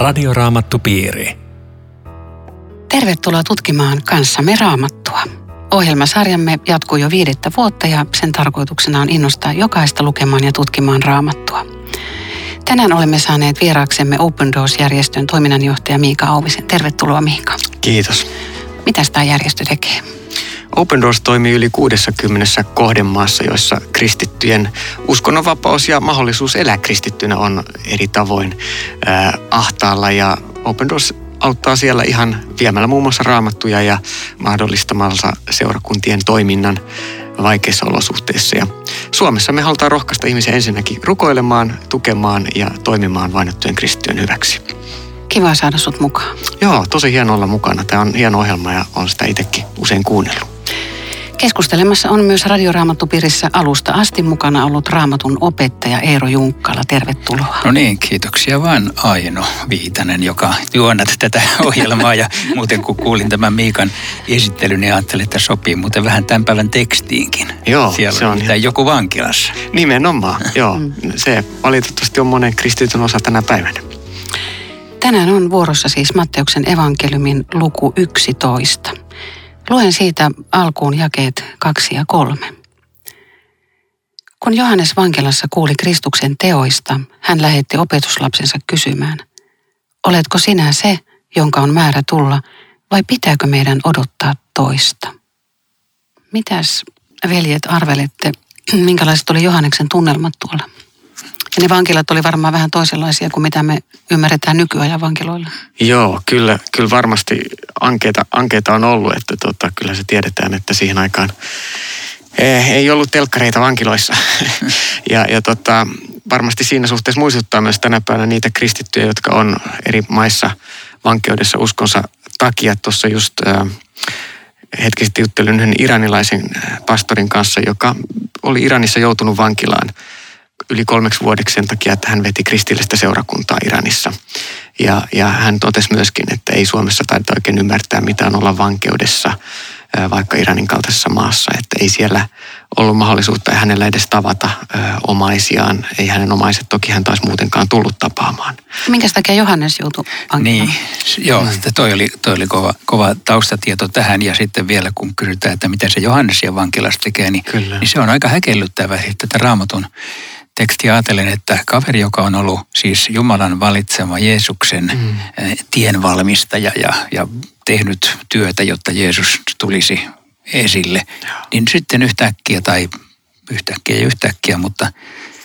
Radioraamattupiiri. Tervetuloa tutkimaan kanssamme raamattua. Ohjelmasarjamme jatkuu jo viidettä vuotta ja sen tarkoituksena on innostaa jokaista lukemaan ja tutkimaan raamattua. Tänään olemme saaneet vieraaksemme Open Doors-järjestön toiminnanjohtaja Miika Auvisen. Tervetuloa Miika. Kiitos. Mitä tämä järjestö tekee? Open Doors toimii yli 60 kohdemaassa, joissa kristittyjen uskonnonvapaus ja mahdollisuus elää kristittynä on eri tavoin äh, ahtaalla. Ja Open Doors auttaa siellä ihan viemällä muun muassa raamattuja ja mahdollistamalla seurakuntien toiminnan vaikeissa olosuhteissa. Ja Suomessa me halutaan rohkaista ihmisiä ensinnäkin rukoilemaan, tukemaan ja toimimaan vainottujen kristittyjen hyväksi. Kiva saada sut mukaan. Joo, tosi hieno olla mukana. Tämä on hieno ohjelma ja on sitä itsekin usein kuunnellut. Keskustelemassa on myös Radioraamattupiirissä alusta asti mukana ollut raamatun opettaja Eero Junkkala. Tervetuloa. No niin, kiitoksia vaan Aino Viitanen, joka juonat tätä ohjelmaa. Ja muuten kun kuulin tämän Miikan esittelyn, niin ajattelin, että sopii muuten vähän tämän päivän tekstiinkin. Joo, Siellä se on on joku vankilassa. Nimenomaan, joo. Se valitettavasti on monen kristityn osa tänä päivänä. Tänään on vuorossa siis Matteuksen evankeliumin luku 11. Luen siitä alkuun jakeet kaksi ja kolme. Kun Johannes vankilassa kuuli Kristuksen teoista, hän lähetti opetuslapsensa kysymään, oletko sinä se, jonka on määrä tulla, vai pitääkö meidän odottaa toista? Mitäs veljet arvelette, minkälaiset oli Johanneksen tunnelmat tuolla? Ja ne vankilat oli varmaan vähän toisenlaisia kuin mitä me ymmärretään nykyajan vankiloilla. Joo, kyllä, kyllä varmasti ankeita, ankeita on ollut, että tota, kyllä se tiedetään, että siihen aikaan eh, ei ollut telkkareita vankiloissa. ja ja tota, varmasti siinä suhteessa muistuttaa myös tänä päivänä niitä kristittyjä, jotka on eri maissa vankeudessa uskonsa takia. Tuossa just äh, hetki sitten juttelin yhden iranilaisen äh, pastorin kanssa, joka oli Iranissa joutunut vankilaan yli kolmeksi vuodeksi sen takia, että hän veti kristillistä seurakuntaa Iranissa. Ja, ja hän totesi myöskin, että ei Suomessa taida oikein ymmärtää, mitä on olla vankeudessa vaikka Iranin kaltaisessa maassa. Että ei siellä ollut mahdollisuutta hänellä edes tavata ää, omaisiaan. Ei hänen omaiset toki hän taas muutenkaan tullut tapaamaan. Minkä takia Johannes joutui vankilaan? Niin, joo, mm. toi oli, toi oli kova, kova taustatieto tähän. Ja sitten vielä kun kysytään, että mitä se Johannes siellä vankilassa tekee, niin, Kyllä. niin se on aika häkellyttävä. Että tätä raamatun tekstiä ajattelen, että kaveri, joka on ollut siis Jumalan valitsema Jeesuksen mm. tienvalmistaja ja, ja tehnyt työtä, jotta Jeesus tulisi esille, niin sitten yhtäkkiä tai yhtäkkiä ja yhtäkkiä, mutta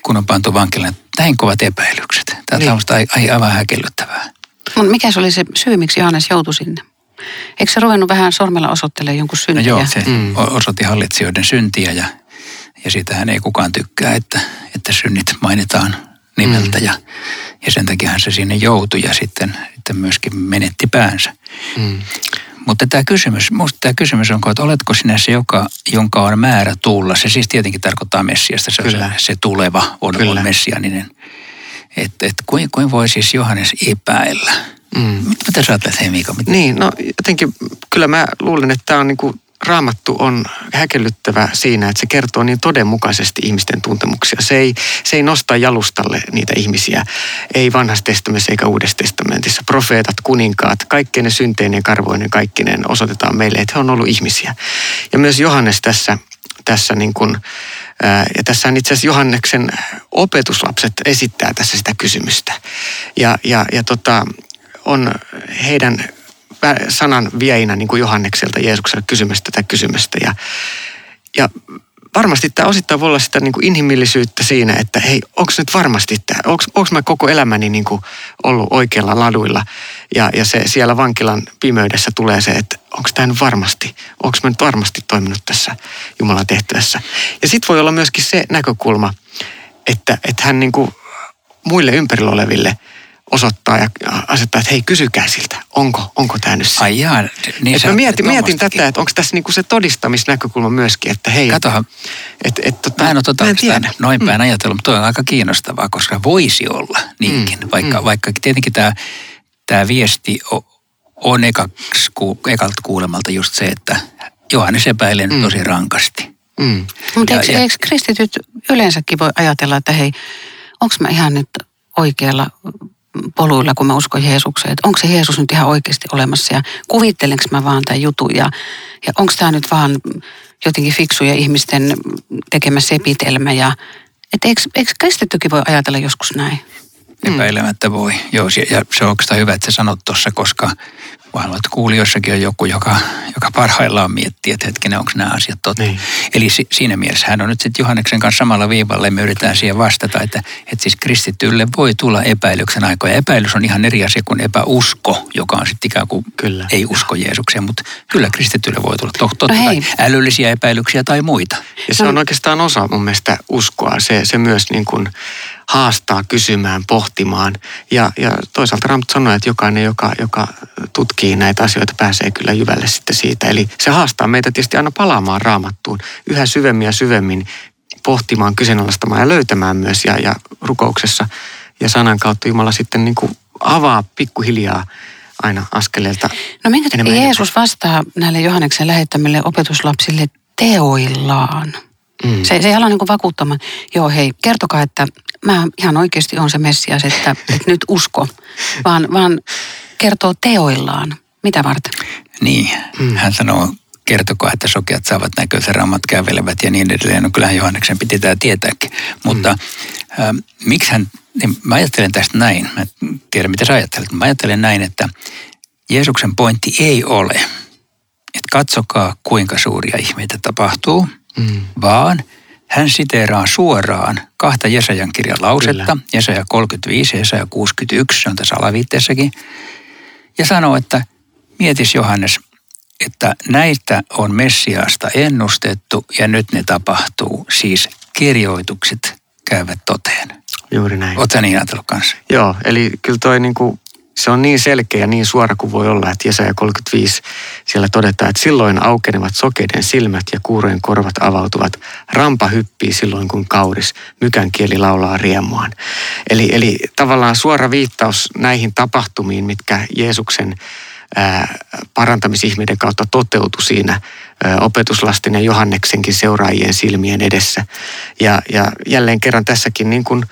kun on pantu vankilaan, näin kovat epäilykset. Tämä Niin. on ai- aivan häkellyttävää. Mut mikä se oli se syy, miksi Johannes joutui sinne? Eikö se ruvennut vähän sormella osoittelemaan jonkun No syntiä? joo, se mm. osoitti hallitsijoiden syntiä ja, ja sitähän ei kukaan tykkää, että, että synnit mainitaan nimeltä mm. ja, ja sen takia se sinne joutui ja sitten, sitten myöskin menetti päänsä. Mm. Mutta tämä kysymys, minusta tämä kysymys on, että oletko sinä se, joka, jonka on määrä tulla. Se siis tietenkin tarkoittaa Messiasta, se, on se, Kyllä. se tuleva on, Kyllä. on messianinen. Että et, kuin, kuin voi siis Johannes epäillä? Mm. Mit, mitä sä ajattelet, hei Miika? Mit, Niin, no jotenkin kyllä mä luulen, että tämä on niin kuin, raamattu on häkellyttävä siinä, että se kertoo niin todenmukaisesti ihmisten tuntemuksia. Se ei, se ei nosta jalustalle niitä ihmisiä, ei vanhassa testamentissa eikä uudessa testamentissa. Profeetat, kuninkaat, kaikkien ne synteineen karvoinen, kaikkinen osoitetaan meille, että he on ollut ihmisiä. Ja myös Johannes tässä, tässä niin kuin, ja tässä on itse asiassa Johanneksen opetuslapset esittää tässä sitä kysymystä. Ja, ja, ja tota, on heidän sanan vieinä niin kuin Johannekselta Jeesukselle kysymästä tätä kysymystä. Ja, ja varmasti tämä osittain voi olla sitä niin kuin inhimillisyyttä siinä, että hei, onko nyt varmasti tämä, onko mä koko elämäni niin kuin ollut oikealla laduilla. Ja, ja se siellä vankilan pimeydessä tulee se, että onko tämä nyt varmasti, onko mä nyt varmasti toiminut tässä Jumalan tehtävässä. Ja sitten voi olla myöskin se näkökulma, että, että hän niin kuin muille ympärillä oleville osoittaa ja asettaa, että hei, kysykää siltä, onko, onko tämä nyt se. Ai jaa, niin sä mä mietin, mietin tätä, että onko tässä niinku se todistamisnäkökulma myöskin, että hei, Katohan, et, et, tota, Mä en ole tota mä en tiedä. noin päin ajatellut, mutta toi on aika kiinnostavaa, koska voisi olla niinkin. Mm, Vaikka, mm. vaikka tietenkin tämä, tämä viesti on ekaks, ku, ekalta kuulemalta just se, että Johannes epäilee nyt Mm. tosi rankasti. Mm. Mutta eikö, ja- eikö kristityt yleensäkin voi ajatella, että hei, onko mä ihan nyt oikealla poluilla, kun mä uskon Jeesukseen. Että onko se Jeesus nyt ihan oikeasti olemassa ja kuvittelenko mä vaan tämän jutun ja, ja onko tämä nyt vaan jotenkin fiksuja ihmisten tekemä sepitelmä ja että eikö, eikö kristittykin voi ajatella joskus näin? Epäilemättä voi. Joo, ja se on oikeastaan hyvä, että sä sanot tuossa, koska vaan että kuulijoissakin on joku, joka, joka parhaillaan miettii, että hetkinen, onko nämä asiat totta. Niin. Eli si, siinä mielessä hän on nyt sitten Johanneksen kanssa samalla viivalla ja me yritetään siihen vastata, että, että siis kristitylle voi tulla epäilyksen aikoja. Epäilys on ihan eri asia kuin epäusko, joka on sitten ikään kuin kyllä. ei usko Jeesukseen, mutta kyllä kristitylle voi tulla totta no kai älyllisiä epäilyksiä tai muita. Ja se on oikeastaan osa mun mielestä uskoa. Se, se myös niin kuin haastaa kysymään, pohtimaan. Ja, ja toisaalta Ramt sanoi, että jokainen, joka, joka tutkii näitä asioita, pääsee kyllä jyvälle sitten siitä. Eli se haastaa meitä tietysti aina palaamaan raamattuun yhä syvemmin ja syvemmin pohtimaan, kyseenalaistamaan ja löytämään myös. Ja, ja rukouksessa ja sanan kautta Jumala sitten niin kuin avaa pikkuhiljaa aina askeleelta. No minkä takia Jeesus vastaa näille Johanneksen lähettämille opetuslapsille teoillaan? Mm. Se, se ei ala niin vakuuttamaan, joo hei, kertokaa, että mä ihan oikeasti on se Messias, että, että nyt usko, vaan, vaan kertoo teoillaan. Mitä varten? Niin, mm. hän sanoo, kertokaa, että sokeat saavat näkönsä, rammat kävelevät ja niin edelleen. No kyllähän Johanneksen piti tämä tietääkin. Mutta mm. äh, miksi hän, niin mä ajattelen tästä näin, mä tiedän mitä sä ajattelet, mä ajattelen näin, että Jeesuksen pointti ei ole, että katsokaa kuinka suuria ihmeitä tapahtuu, mm. vaan – hän siteeraa suoraan kahta Jesajan kirjan lausetta, Kyllä. Jesaja 35 ja Jesaja 61, se on tässä alaviitteessäkin, ja sanoo, että mietis Johannes, että näitä on Messiaasta ennustettu ja nyt ne tapahtuu. Siis kirjoitukset käyvät toteen. Juuri näin. Oletko niin ajatellut kanssa? Joo, eli kyllä toi niinku se on niin selkeä ja niin suora kuin voi olla, että Jesaja 35 siellä todetaan, että silloin aukenevat sokeiden silmät ja kuurojen korvat avautuvat. Rampa hyppii silloin, kun kauris, mykän kieli laulaa riemuaan. Eli, eli tavallaan suora viittaus näihin tapahtumiin, mitkä Jeesuksen parantamisihmeiden kautta toteutui siinä opetuslasten ja Johanneksenkin seuraajien silmien edessä. Ja, ja jälleen kerran tässäkin niin kuin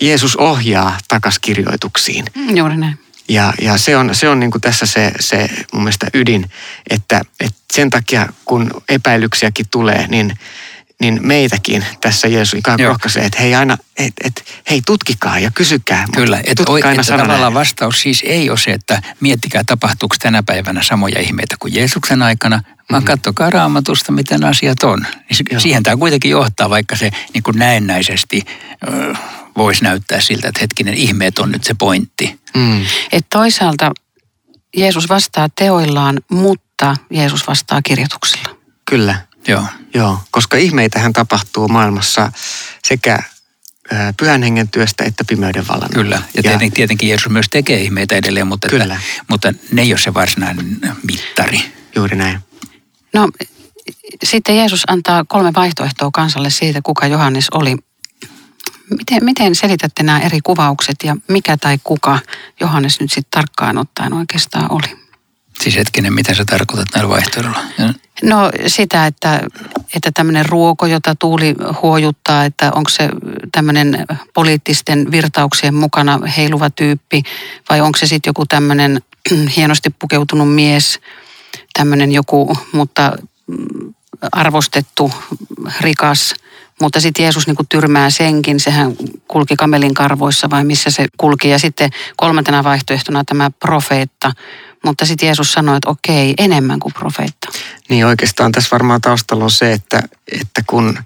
Jeesus ohjaa takaskirjoituksiin. Juuri näin. Ja, ja se on, se on niin kuin tässä se, se mun mielestä ydin, että, että sen takia kun epäilyksiäkin tulee, niin, niin meitäkin tässä Jeesus ikään kuin rohkaisee, että hei aina, et, et, hei tutkikaa ja kysykää. Kyllä, että et tavallaan vastaus siis ei ole se, että miettikää tapahtuuko tänä päivänä samoja ihmeitä kuin Jeesuksen aikana, vaan mm-hmm. katsokaa raamatusta, miten asiat on. Niin siihen tämä kuitenkin johtaa, vaikka se niin kuin näennäisesti voisi näyttää siltä, että hetkinen ihmeet on nyt se pointti. Mm. Et toisaalta Jeesus vastaa teoillaan, mutta Jeesus vastaa kirjoituksilla. Kyllä. Joo. Joo, koska ihmeitähän tapahtuu maailmassa sekä pyhän hengen työstä että pimeyden vallan. Kyllä, ja, ja tietenkin, tietenkin Jeesus myös tekee ihmeitä edelleen, mutta, Kyllä. Että, mutta ne ei ole se varsinainen mittari. Juuri näin. No sitten Jeesus antaa kolme vaihtoehtoa kansalle siitä, kuka Johannes oli. Miten, miten selitätte nämä eri kuvaukset ja mikä tai kuka Johannes nyt sitten tarkkaan ottaen oikeastaan oli? Siis hetkinen, mitä sä tarkoitat näillä vaihtoehdoilla? No sitä, että, että tämmöinen ruoko, jota tuuli huojuttaa, että onko se tämmöinen poliittisten virtauksien mukana heiluva tyyppi vai onko se sitten joku tämmöinen hienosti pukeutunut mies, tämmöinen joku, mutta arvostettu, rikas, mutta sitten Jeesus niin tyrmää senkin, sehän kulki kamelin karvoissa vai missä se kulki. Ja sitten kolmantena vaihtoehtona tämä profeetta, mutta sitten Jeesus sanoi, että okei, enemmän kuin profeetta. Niin oikeastaan tässä varmaan taustalla on se, että, että kun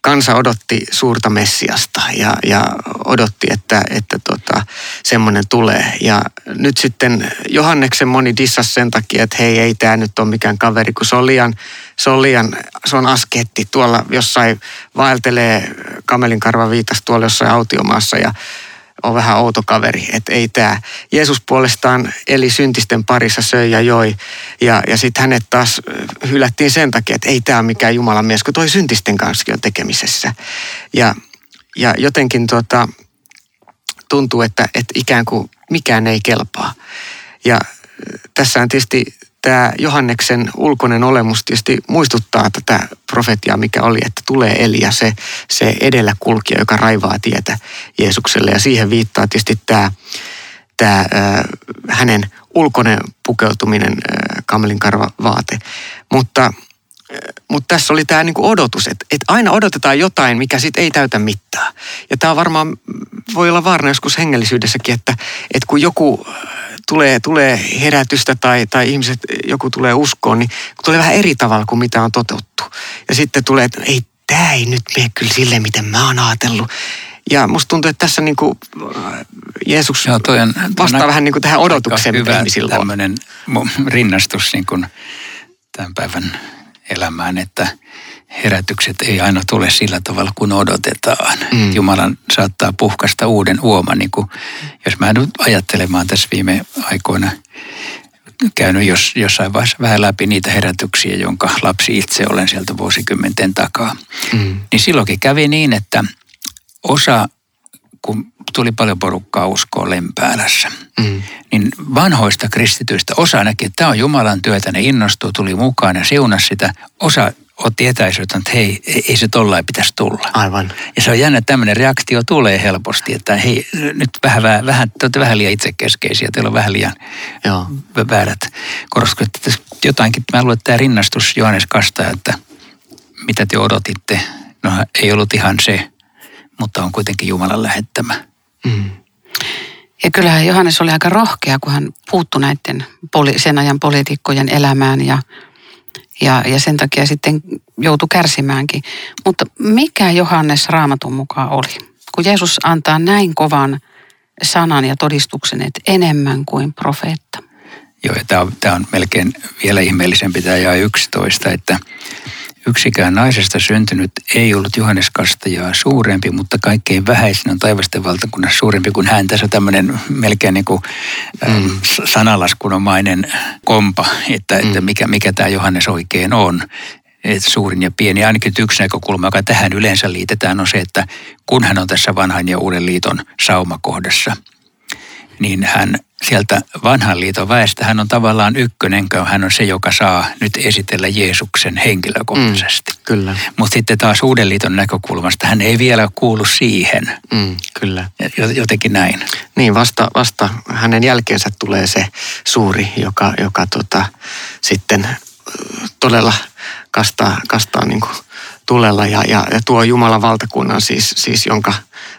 kansa odotti suurta Messiasta ja, ja odotti, että, että tota, semmoinen tulee. Ja nyt sitten Johanneksen moni dissas sen takia, että hei, ei tämä nyt ole mikään kaveri, kun se on liian, se on, liian, se on askeetti tuolla jossain vaeltelee kamelin karva viitas tuolla jossain autiomaassa ja on vähän outo kaveri, että ei tämä. Jeesus puolestaan eli syntisten parissa, söi ja joi. Ja, ja sitten hänet taas hylättiin sen takia, että ei tämä ole mikään Jumalan mies, kun toi syntisten kanssa on tekemisessä. Ja, ja jotenkin tuota, tuntuu, että, että ikään kuin mikään ei kelpaa. Ja tässä on tietysti tämä Johanneksen ulkoinen olemus tietysti muistuttaa tätä profetiaa, mikä oli, että tulee Elia, se, se edellä kulkija, joka raivaa tietä Jeesukselle. Ja siihen viittaa tietysti tämä tämä hänen ulkoinen pukeutuminen, kamelin vaate. Mutta mutta tässä oli tämä niinku odotus, että, että aina odotetaan jotain, mikä sitten ei täytä mittaa. Ja tämä varmaan voi olla vaarana joskus hengellisyydessäkin, että, että kun joku tulee, tulee herätystä tai, tai ihmiset, joku tulee uskoon, niin tulee vähän eri tavalla kuin mitä on totuttu. Ja sitten tulee, että ei, tämä ei nyt mene kyllä silleen, miten mä oon ajatellut. Ja musta tuntuu, että tässä niin kuin Jeesus Joo, toi on, vastaa vähän niin kuin tähän odotukseen, mitä ihmisillä on. tämmöinen rinnastus niin kuin tämän päivän elämään, että herätykset ei aina tule sillä tavalla, kun odotetaan. Mm. Jumalan saattaa puhkasta uuden uoman, niin kuin, jos mä nyt ajattelemaan tässä viime aikoina käynyt jos, jossain vaiheessa vähän läpi niitä herätyksiä, jonka lapsi itse olen sieltä vuosikymmenten takaa. Mm. Niin silloinkin kävi niin, että osa, kun tuli paljon porukkaa uskoa Lempäälässä, mm. niin vanhoista kristityistä osa näki, että tämä on Jumalan työtä, ne innostuu, tuli mukaan ja siunasi sitä. Osa otti etäisyyttä, että hei, ei se tollain pitäisi tulla. Aivan. Ja se on jännä, että tämmöinen reaktio tulee helposti, että hei, nyt vähän, vähän, vähän te olette vähän liian itsekeskeisiä, teillä on vähän liian Joo. väärät korostukset. Jotainkin, mä luulen, että tämä rinnastus Johannes Kasta, että mitä te odotitte, no ei ollut ihan se, mutta on kuitenkin Jumalan lähettämä. Mm. Ja kyllähän Johannes oli aika rohkea, kun hän puuttui näiden poli- sen ajan poliitikkojen elämään ja, ja, ja sen takia sitten joutui kärsimäänkin. Mutta mikä Johannes raamatun mukaan oli? Kun Jeesus antaa näin kovan sanan ja todistuksen, että enemmän kuin profeetta. Joo, ja tämä on, tämä on melkein vielä ihmeellisempi tämä ja 11, että Yksikään naisesta syntynyt ei ollut Johannes Kastajaa suurempi, mutta kaikkein vähäisin on taivasten valtakunnassa suurempi kuin hän. Tässä on tämmöinen melkein niin kuin mm. sanalaskunomainen kompa, että, mm. että mikä, mikä tämä Johannes oikein on. että suurin ja pieni. Ainakin yksi näkökulma, joka tähän yleensä liitetään, on se, että kun hän on tässä vanhan ja uuden liiton saumakohdassa, niin hän sieltä vanhan liiton väestä, hän on tavallaan ykkönen, hän on se, joka saa nyt esitellä Jeesuksen henkilökohtaisesti. Mm, kyllä. Mutta sitten taas uuden liiton näkökulmasta hän ei vielä kuulu siihen. Mm, kyllä. Jotenkin näin. Niin, vasta, vasta hänen jälkeensä tulee se suuri, joka, joka tota, sitten todella kastaa, kastaa niin kuin tulella ja, ja, ja tuo Jumalan valtakunnan siis, siis jonka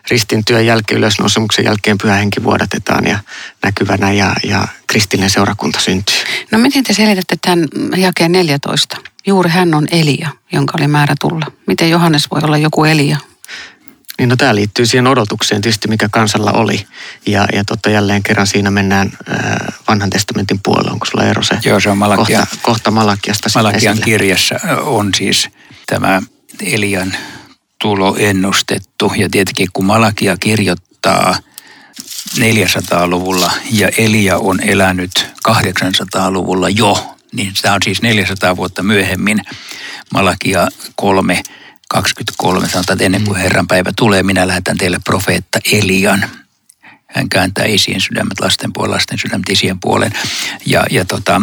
ristin työn jälkeen, ylösnousemuksen jälkeen pyhä henki vuodatetaan ja näkyvänä ja, ja kristillinen seurakunta syntyy. No miten te selitätte tämän jakeen 14? Juuri hän on Elia, jonka oli määrä tulla. Miten Johannes voi olla joku Elia? Niin no tämä liittyy siihen odotukseen tietysti, mikä kansalla oli. Ja, ja totta jälleen kerran siinä mennään äh, vanhan testamentin puolelle. Onko sulla ero se? Joo, se on Malakia, kohta, kohta Malakiasta. Malakian kirjassa on siis tämä Elian tulo ennustettu. Ja tietenkin kun Malakia kirjoittaa 400-luvulla ja Elia on elänyt 800-luvulla jo, niin tämä on siis 400 vuotta myöhemmin. Malakia 3, 23 sanotaan, että ennen kuin mm. Herran päivä tulee, minä lähetän teille profeetta Elian. Hän kääntää isien sydämet lasten puolen, lasten sydämet isien puolen. Ja, ja tota,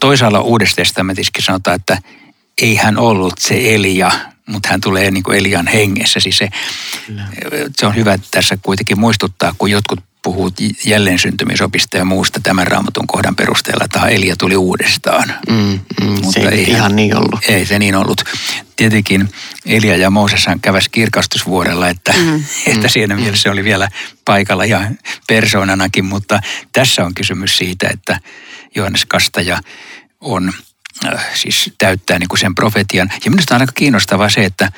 toisaalla Uudessa testamentissakin sanotaan, että ei hän ollut se Elia, mutta hän tulee niin kuin Elian hengessä. Siis se, se on hyvä tässä kuitenkin muistuttaa, kun jotkut puhuu jälleen syntymisopista ja muusta tämän raamatun kohdan perusteella, että Elia tuli uudestaan. Mm, mm, Mutta se ei, ihan niin ollut. Ei se niin ollut. Tietenkin Elia ja Mooseshan käväs kirkastusvuorella, että, mm, että mm, siinä mm. mielessä se oli vielä paikalla ja persoonanakin, mutta tässä on kysymys siitä, että Johannes Kastaja on siis täyttää niin kuin sen profetian. Ja minusta on aika kiinnostavaa se, että,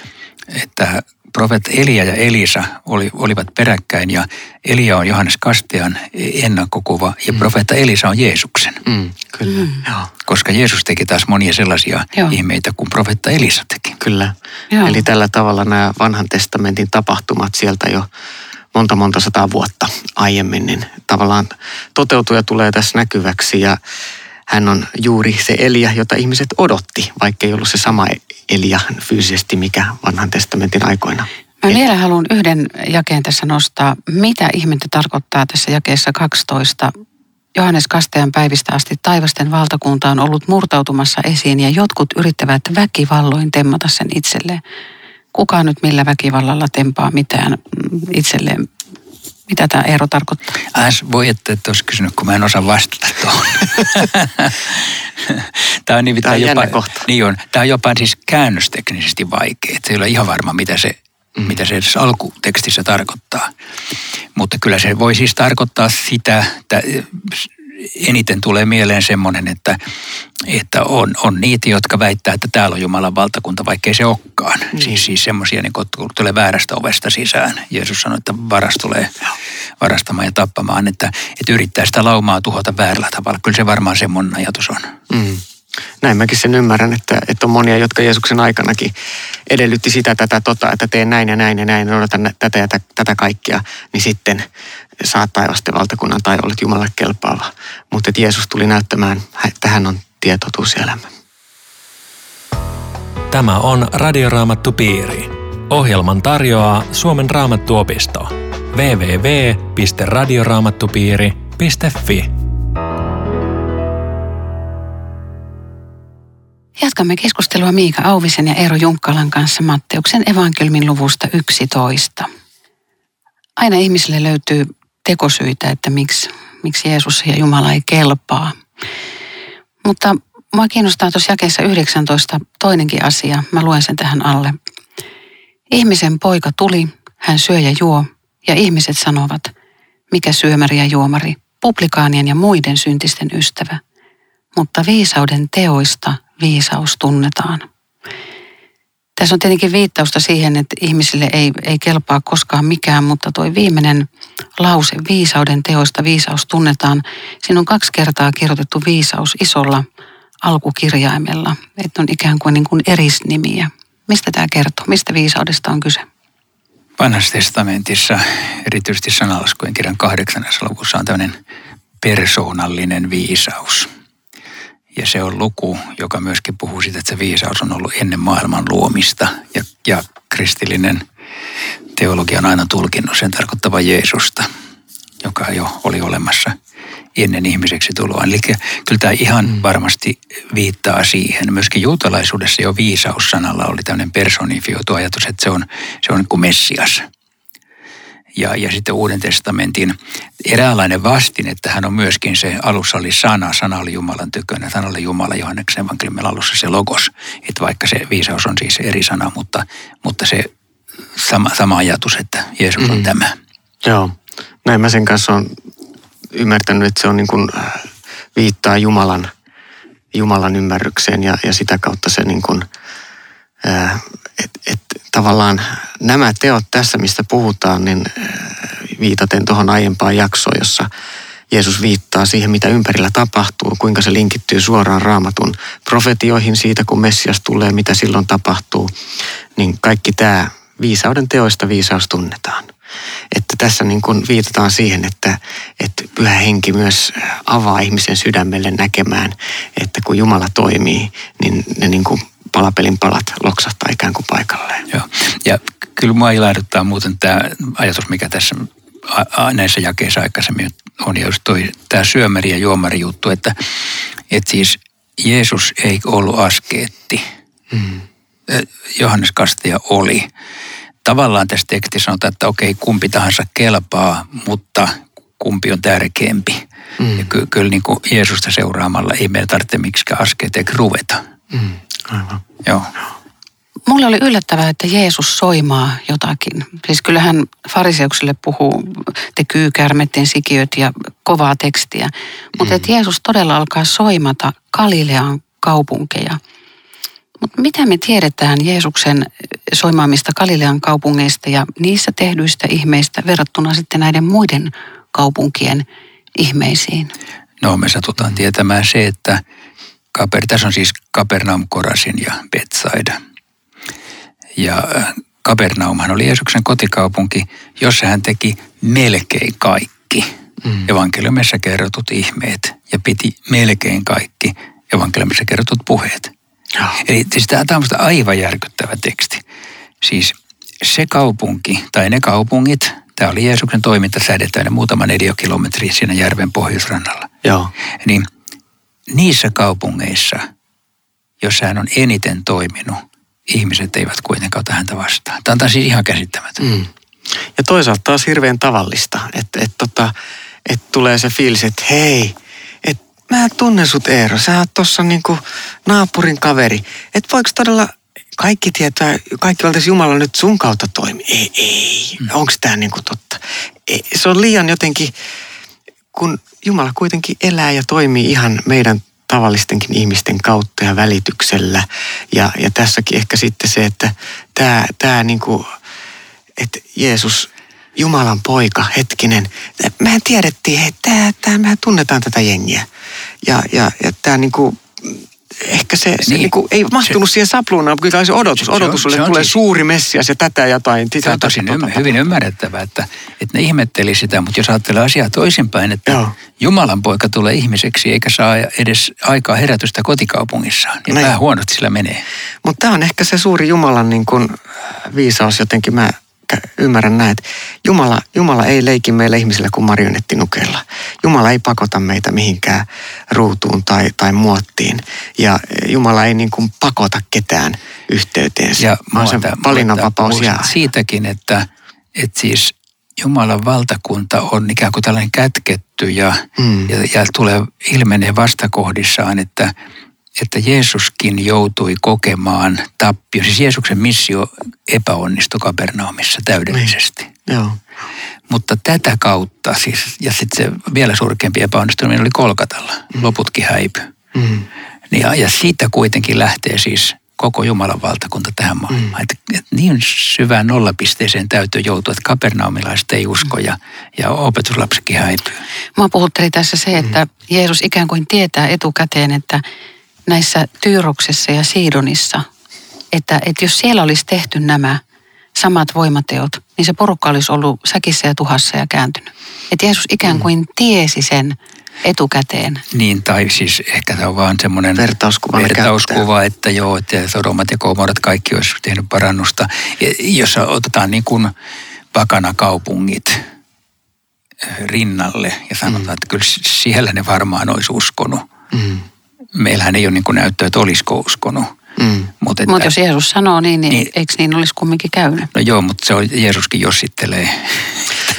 että profet Elia ja Elisa oli, olivat peräkkäin ja Elia on Johannes Kastean ennakkokuva ja mm. profeetta Elisa on Jeesuksen. Mm, kyllä, mm. Joo. Koska Jeesus teki taas monia sellaisia Joo. ihmeitä kuin profeetta Elisa teki. Kyllä. Joo. Eli tällä tavalla nämä vanhan testamentin tapahtumat sieltä jo monta monta sataa vuotta aiemmin, niin tavallaan toteutuu ja tulee tässä näkyväksi ja hän on juuri se Elia, jota ihmiset odotti, vaikka ei ollut se sama Elia fyysisesti, mikä vanhan testamentin aikoina. Mä vielä haluan yhden jakeen tässä nostaa. Mitä ihmettä tarkoittaa tässä jakeessa 12? Johannes Kastajan päivistä asti taivasten valtakunta on ollut murtautumassa esiin ja jotkut yrittävät väkivalloin temmata sen itselleen. Kuka nyt millä väkivallalla tempaa mitään itselleen Mitä tämä ero tarkoittaa? Äs voi, että et olisi kysynyt, kun mä en osaa vastata tuohon. tämä on, Tämä on jopa, kohta. Niin on. Tämä on jopa siis käännösteknisesti vaikea. Että ei ole ihan varma, mitä se, mm. mitä se edes alkutekstissä tarkoittaa. Mutta kyllä se voi siis tarkoittaa sitä, että eniten tulee mieleen semmoinen, että, että on, on niitä, jotka väittää, että täällä on Jumalan valtakunta, vaikkei se olekaan. Mm. Siis, siis semmoisia, niin kun tulee väärästä ovesta sisään. Jeesus sanoi, että varas tulee varastamaan ja tappamaan, että, että yrittää sitä laumaa tuhota väärällä tavalla. Kyllä se varmaan semmoinen ajatus on. Mm. Näin mäkin sen ymmärrän, että, että on monia, jotka Jeesuksen aikanakin edellytti sitä, tätä, tota, että teen näin ja näin ja näin, odotan tätä ja tätä kaikkea, niin sitten saat taivasten valtakunnan tai olet Jumalalle kelpaava. Mutta Jeesus tuli näyttämään, että hän on tietotuus elämä. Tämä on Radioraamattu Piiri. Ohjelman tarjoaa Suomen raamattuopisto. www.radioraamattupiiri.fi Jatkamme keskustelua Miika Auvisen ja Eero Junkkalan kanssa Matteuksen evankelmin luvusta 11. Aina ihmisille löytyy tekosyitä, että miksi, miksi Jeesus ja Jumala ei kelpaa. Mutta mua kiinnostaa tuossa jakeessa 19 toinenkin asia. Mä luen sen tähän alle. Ihmisen poika tuli, hän syö ja juo, ja ihmiset sanovat, mikä syömäri ja juomari, publikaanien ja muiden syntisten ystävä. Mutta viisauden teoista viisaus tunnetaan. Tässä on tietenkin viittausta siihen, että ihmisille ei, ei kelpaa koskaan mikään, mutta tuo viimeinen lause, viisauden teoista viisaus tunnetaan, siinä on kaksi kertaa kirjoitettu viisaus isolla alkukirjaimella, että on ikään kuin, niin kuin erisnimiä. Mistä tämä kertoo? Mistä viisaudesta on kyse? Vanhassa testamentissa, erityisesti sanalaskujen kirjan kahdeksannessa luvussa on tämmöinen persoonallinen viisaus – ja se on luku, joka myöskin puhuu siitä, että se viisaus on ollut ennen maailman luomista. Ja, ja kristillinen teologia on aina tulkinnut sen tarkoittava Jeesusta, joka jo oli olemassa ennen ihmiseksi tuloa. Eli kyllä tämä ihan mm. varmasti viittaa siihen. Myöskin juutalaisuudessa jo viisaussanalla oli tämmöinen personifioitu ajatus, että se on, se on niin kuin Messias – ja, ja sitten Uuden testamentin eräänlainen vastin, että hän on myöskin se, alussa oli sana, sana oli Jumalan tykönä, sana oli Jumala Johanneksen evankeliumin alussa se logos, että vaikka se viisaus on siis eri sana, mutta, mutta se sama, sama ajatus, että Jeesus on mm. tämä. Joo, näin mä sen kanssa on ymmärtänyt, että se on niin kuin äh, viittaa Jumalan, Jumalan ymmärrykseen ja, ja sitä kautta se niin kuin, äh, että et tavallaan nämä teot tässä, mistä puhutaan, niin äh, viitaten tuohon aiempaan jaksoon, jossa Jeesus viittaa siihen, mitä ympärillä tapahtuu, kuinka se linkittyy suoraan raamatun profetioihin siitä, kun Messias tulee, mitä silloin tapahtuu, niin kaikki tämä viisauden teoista viisaus tunnetaan. Että tässä niin kuin viitataan siihen, että, että pyhä henki myös avaa ihmisen sydämelle näkemään, että kun Jumala toimii, niin ne niin kuin palapelin palat loksahtaa ikään kuin paikalleen. Joo. Ja kyllä mua ilahduttaa muuten tämä ajatus, mikä tässä näissä jakeissa aikaisemmin on, ja just toi, tämä syömäri ja juomari juttu, että, että siis Jeesus ei ollut askeetti. Mm. Johannes Kastaja oli. Tavallaan tässä tekstissä sanotaan, että okei, kumpi tahansa kelpaa, mutta kumpi on tärkeämpi. Mm. Ja ky- kyllä niin kuin Jeesusta seuraamalla ei meidän tarvitse miksikään askeeteeksi ruveta. Mm. Aivan. Joo. Mulle oli yllättävää, että Jeesus soimaa jotakin. Siis kyllähän fariseuksille puhuu, te kyykärmetten sikiöt ja kovaa tekstiä. Mutta mm. että Jeesus todella alkaa soimata Galilean kaupunkeja. Mutta mitä me tiedetään Jeesuksen soimaamista Galilean kaupungeista ja niissä tehdyistä ihmeistä verrattuna sitten näiden muiden kaupunkien ihmeisiin? No me satutaan tietämään se, että Kaper, tässä on siis Kapernaum, Korasin ja Betsaida. Ja äh, Kapernaumhan oli Jeesuksen kotikaupunki, jossa hän teki melkein kaikki mm. evankeliumissa kerrotut ihmeet ja piti melkein kaikki evankeliumissa kerrotut puheet. Oh. Eli siis tämä on aivan järkyttävä teksti. Siis se kaupunki tai ne kaupungit, tämä oli Jeesuksen toiminta säädettävänä muutama kilometri siinä järven pohjoisrannalla. Joo. Niin niissä kaupungeissa, jossa hän on eniten toiminut, ihmiset eivät kuitenkaan ota häntä vastaan. Tämä on siis ihan käsittämätön. Mm. Ja toisaalta taas hirveän tavallista, että et, tota, et tulee se fiilis, että hei, että mä tunnen sut Eero, sä oot tossa niinku naapurin kaveri. Että voiko todella kaikki tietää, kaikki valtaisi Jumala nyt sun kautta toimi. Ei, ei, mm. onko tämä niinku totta? Ei, se on liian jotenkin, kun Jumala kuitenkin elää ja toimii ihan meidän tavallistenkin ihmisten kautta ja välityksellä. Ja, ja tässäkin ehkä sitten se, että tämä, tämä niinku, että Jeesus, Jumalan poika, hetkinen, mehän tiedettiin, että tämä, tämä, mehän tunnetaan tätä jengiä. Ja, ja, ja tämä niinku, ehkä se, se niin. niinku, ei mahtunut se, siihen sapluunaan, kyllä se odotus. Se, odotus oli, että tulee siis, suuri messias ja tätä jotain. Se on tosi tota, hyvin ymmärrettävää, että, että ne ihmetteli sitä, mutta jos ajattelee asiaa toisinpäin, että Joo. Jumalan poika tulee ihmiseksi eikä saa edes aikaa herätystä kotikaupungissaan, niin Näin. vähän huonosti sillä menee. Mutta tämä on ehkä se suuri Jumalan niin kun, viisaus jotenkin. Mä ymmärrän näin, että Jumala, Jumala ei leiki meille ihmisille kuin marionettinukeilla. Jumala ei pakota meitä mihinkään ruutuun tai, tai muottiin. Ja Jumala ei niin kuin pakota ketään yhteyteensä, ja vaan se valinnanvapaus jää. Siitäkin, että, että siis Jumalan valtakunta on ikään kuin tällainen kätketty ja, mm. ja, ja tulee ilmenee vastakohdissaan, että että Jeesuskin joutui kokemaan tappio. Siis Jeesuksen missio epäonnistui Kapernaumissa täydellisesti. Niin. Joo. Mutta tätä kautta, siis, ja sitten se vielä surkeampi epäonnistuminen oli Kolkatalla. Mm. Loputkin häipy. Mm. Ja, ja siitä kuitenkin lähtee siis koko Jumalan valtakunta tähän maailmaan. Mm. Että, että niin syvään nollapisteeseen täytyy joutua, että kapernaumilaiset ei usko ja, ja opetuslapsikin häipyy. Mä puhutteli tässä se, että mm. Jeesus ikään kuin tietää etukäteen, että näissä Tyyroksessa ja Siidonissa, että, että jos siellä olisi tehty nämä samat voimateot, niin se porukka olisi ollut säkissä ja tuhassa ja kääntynyt. Että Jeesus ikään mm. kuin tiesi sen etukäteen. Niin, tai siis ehkä tämä on vaan semmoinen vertauskuva, vertauskuva että joo, että Sodomat ja Komorat kaikki olisi tehnyt parannusta. Jos otetaan niin kuin pakana kaupungit eh, rinnalle ja sanotaan, mm. että kyllä siellä ne varmaan olisi uskonut. Mm meillähän ei ole niin näyttöä, että olisiko uskonut. Mm. Mutta Mut jos Jeesus sanoo niin, niin, niin, eikö niin olisi kumminkin käynyt? No joo, mutta se on, Jeesuskin jossittelee,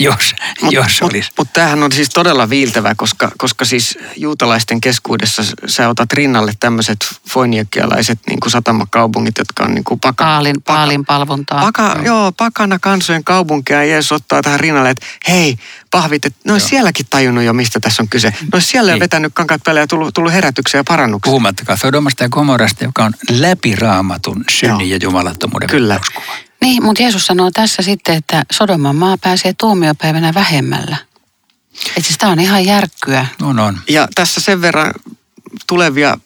jos, mut, jos mut, olisi. Mutta tämähän on siis todella viiltävä, koska, koska siis juutalaisten keskuudessa sä otat rinnalle tämmöiset foiniakialaiset niin kuin satamakaupungit, jotka on niin kuin paka, paalin, paka, paalin palvontaa. Paka, joo. joo, pakana kansojen kaupunkia ja Jeesus ottaa tähän rinnalle, että hei, pahvit, että ne olisi sielläkin tajunnut jo, mistä tässä on kyse. Ne olisi siellä niin. vetänyt kankaat päälle ja tullut, tullut herätyksiä ja parannuksia. Puhumattakaan Sodomasta ja Komorasta, joka on läpi raamatun synnin ja jumalattomuuden Kyllä. Niin, mutta Jeesus sanoo tässä sitten, että Sodoman maa pääsee tuomiopäivänä vähemmällä. Että siis tämä on ihan järkkyä. On, on. Ja tässä sen verran tulevia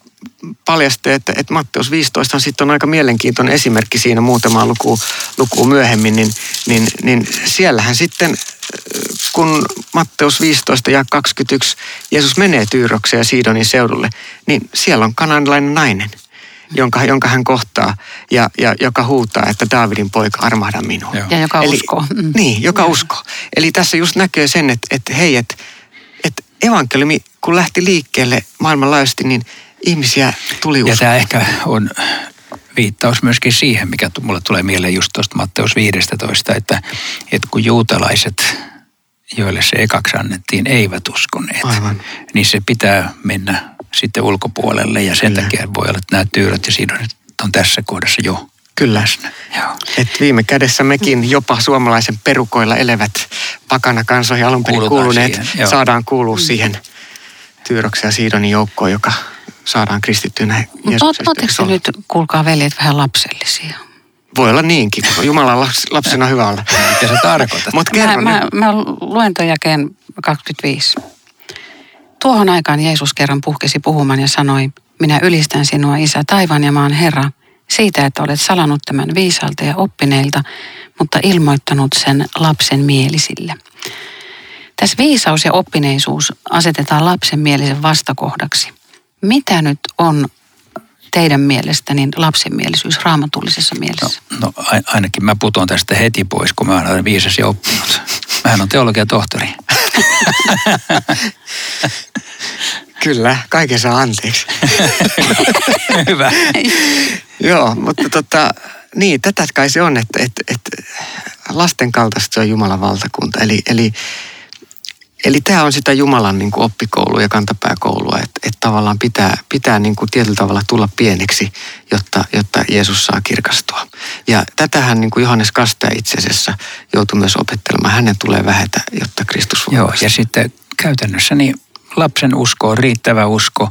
paljasti, että, että Matteus 15 on sitten on aika mielenkiintoinen esimerkki siinä muutama luku, luku myöhemmin, niin, niin, niin siellähän sitten, kun Matteus 15 ja 21 Jeesus menee Tyyrokseen ja Siidonin seudulle, niin siellä on kananilainen nainen – jonka, jonka hän kohtaa ja, ja joka huutaa, että Daavidin poika armahda minua. Ja joka Eli, uskoo. Mm. Niin, joka ja. uskoo. Eli tässä just näkee sen, että, että hei, että, että evankeliumi kun lähti liikkeelle maailmanlaajuisesti, niin ihmisiä tuli uskoon. Ja tämä ehkä on viittaus myöskin siihen, mikä mulle tulee mieleen just tuosta Matteus 15, että, että kun juutalaiset, joille se ekaksi annettiin, eivät uskoneet, Aivan. niin se pitää mennä sitten ulkopuolelle ja sen Kyllä. takia voi olla, että nämä tyyrät ja sidonit on tässä kohdassa jo Kyllä. läsnä. Joo. Et viime kädessä mekin jopa suomalaisen perukoilla elevät pakana kansoihin alun perin kuuluneet siihen, saadaan kuulua siihen Tyyroksen ja Siidonin joukkoon, joka saadaan kristittynä Oletteko te nyt, kuulkaa veljet, vähän lapsellisia? Voi olla niinkin, kun Jumalan lapsena on hyvä olla. Mitä sä tarkoitat? Mut kerron mä, mä, mä luen ton jakeen 25. Tuohon aikaan Jeesus kerran puhkesi puhumaan ja sanoi, minä ylistän sinua, Isä, taivaan ja maan Herra, siitä, että olet salannut tämän viisalta ja oppineilta, mutta ilmoittanut sen lapsen mielisille. Tässä viisaus ja oppineisuus asetetaan lapsen mielisen vastakohdaksi. Mitä nyt on teidän mielestä niin lapsenmielisyys raamatullisessa mielessä? No, no ainakin mä putoan tästä heti pois, kun mä olen viisas ja oppinut. Mähän on teologian tohtori. Kyllä, kaiken saa anteeksi. Hyvä. Joo, mutta tota, niin, tätä kai se on, että, että, että lasten kaltaista se on Jumalan valtakunta. Eli, eli, eli tämä on sitä Jumalan niin kuin oppikoulua ja kantapääkoulua, että, että tavallaan pitää, pitää niin kuin tietyllä tavalla tulla pieneksi, jotta, jotta Jeesus saa kirkastua. Ja tätähän niin kuin Johannes Kastaja itse asiassa joutui myös opettelemaan. Hänen tulee vähetä, jotta Kristus voi Joo, ja sitten käytännössä niin lapsen usko on riittävä usko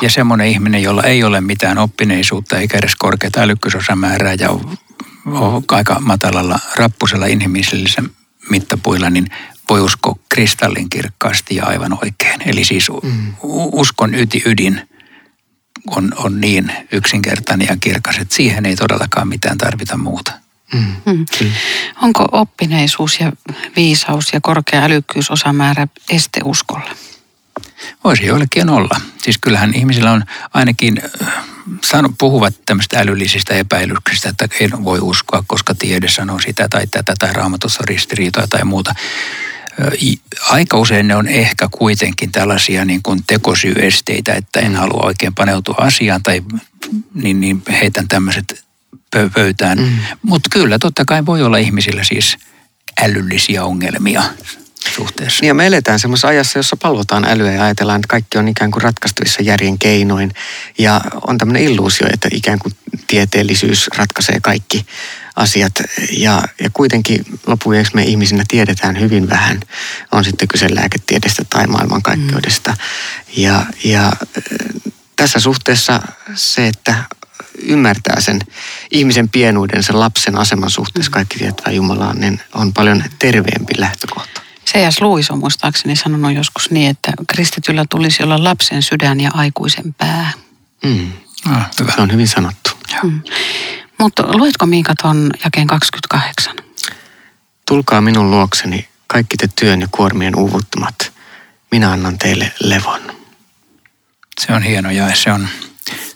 ja semmoinen ihminen, jolla ei ole mitään oppineisuutta eikä edes korkeata älykkyysosamäärää ja on, on aika matalalla rappusella inhimillisellä mittapuilla, niin voi uskoa kristallin kirkkaasti ja aivan oikein. Eli siis mm. uskon yti ydin on, on niin yksinkertainen ja kirkas, että siihen ei todellakaan mitään tarvita muuta. Mm. Mm. Onko oppineisuus ja viisaus ja korkea älykkyysosamäärä este uskolle? Voisi joillekin olla. Siis kyllähän ihmisillä on ainakin, äh, sano, puhuvat tämmöistä älyllisistä epäilyksistä, että ei voi uskoa, koska tiede sanoo sitä tai tätä tai raamatussa ristiriitoja tai muuta. Aika usein ne on ehkä kuitenkin tällaisia niin kuin tekosyesteitä, että en halua oikein paneutua asiaan tai niin, niin heitän tämmöiset pöytään. Mm. Mutta kyllä totta kai voi olla ihmisillä siis älyllisiä ongelmia suhteessa. Niin ja me eletään semmoisessa ajassa, jossa palvotaan älyä ja ajatellaan, että kaikki on ikään kuin ratkaistuissa järjen keinoin. Ja on tämmöinen illuusio, että ikään kuin tieteellisyys ratkaisee kaikki asiat. Ja, ja kuitenkin lopuksi me ihmisinä tiedetään hyvin vähän. On sitten kyse lääketiedestä tai maailmankaikkeudesta. Mm. Ja, ja tässä suhteessa se, että ymmärtää sen ihmisen pienuuden, sen lapsen aseman suhteessa mm. kaikki tietää Jumalaan, niin on paljon terveempi lähtökohta. C.S. Lewis on muistaakseni sanonut joskus niin, että kristityllä tulisi olla lapsen sydän ja aikuisen pää. Mm. Ah, hyvä. Se on hyvin sanottu. Mm. Mutta luetko Miika tuon jakeen 28? Tulkaa minun luokseni kaikki te työn ja kuormien uuvuttomat. Minä annan teille levon. Se on hieno ja se on,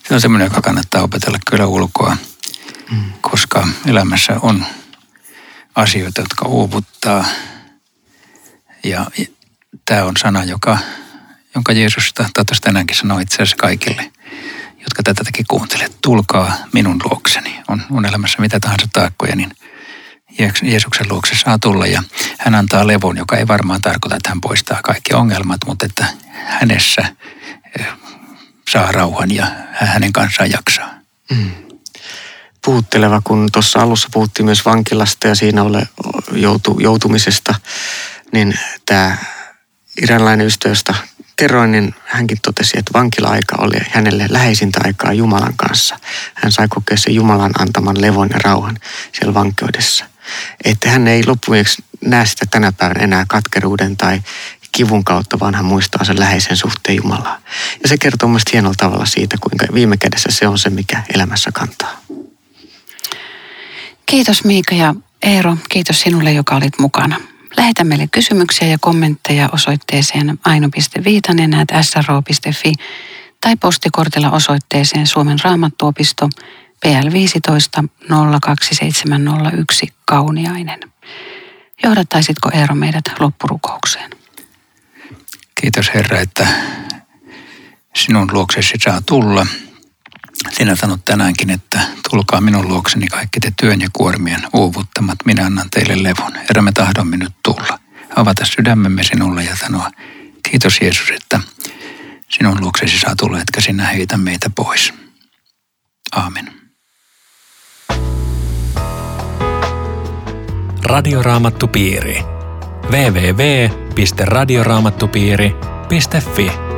se on semmoinen, joka kannattaa opetella kyllä ulkoa, mm. koska elämässä on asioita, jotka uuvuttaa – ja tämä on sana, joka, jonka Jeesus tahtoisi tänäänkin sanoa itse asiassa kaikille, jotka tätä teki kuuntelet. Tulkaa minun luokseni. On, on elämässä mitä tahansa taakkoja, niin Jeesuksen luokse saa tulla ja hän antaa levon, joka ei varmaan tarkoita, että hän poistaa kaikki ongelmat, mutta että hänessä eh, saa rauhan ja hänen kanssaan jaksaa. Mm. Puhutteleva, kun tuossa alussa puhuttiin myös vankilasta ja siinä ole joutu, joutumisesta niin tämä iranlainen ystävä, kerroin, niin hänkin totesi, että vankila-aika oli hänelle läheisintä aikaa Jumalan kanssa. Hän sai kokea sen Jumalan antaman levon ja rauhan siellä vankeudessa. Että hän ei loppujen näe sitä tänä päivänä enää katkeruuden tai kivun kautta, vaan hän muistaa sen läheisen suhteen Jumalaa. Ja se kertoo mielestäni hienolla tavalla siitä, kuinka viime kädessä se on se, mikä elämässä kantaa. Kiitos Miika ja Eero, kiitos sinulle, joka olit mukana. Lähetä meille kysymyksiä ja kommentteja osoitteeseen aino.viitanen sro.fi tai postikortilla osoitteeseen Suomen raamattuopisto PL 15 02701 Kauniainen. Johdattaisitko Eero meidät loppurukoukseen? Kiitos Herra, että sinun luoksesi saa tulla – sinä sanot tänäänkin, että tulkaa minun luokseni kaikki te työn ja kuormien uuvuttamat, minä annan teille levon. Herra, me tahdomme nyt tulla. Avata sydämemme sinulle ja sanoa, kiitos Jeesus, että sinun luoksesi saa tulla, etkä sinä heitä meitä pois. Aamen. Radioraamattupiiri. www.radioraamattupiiri.fi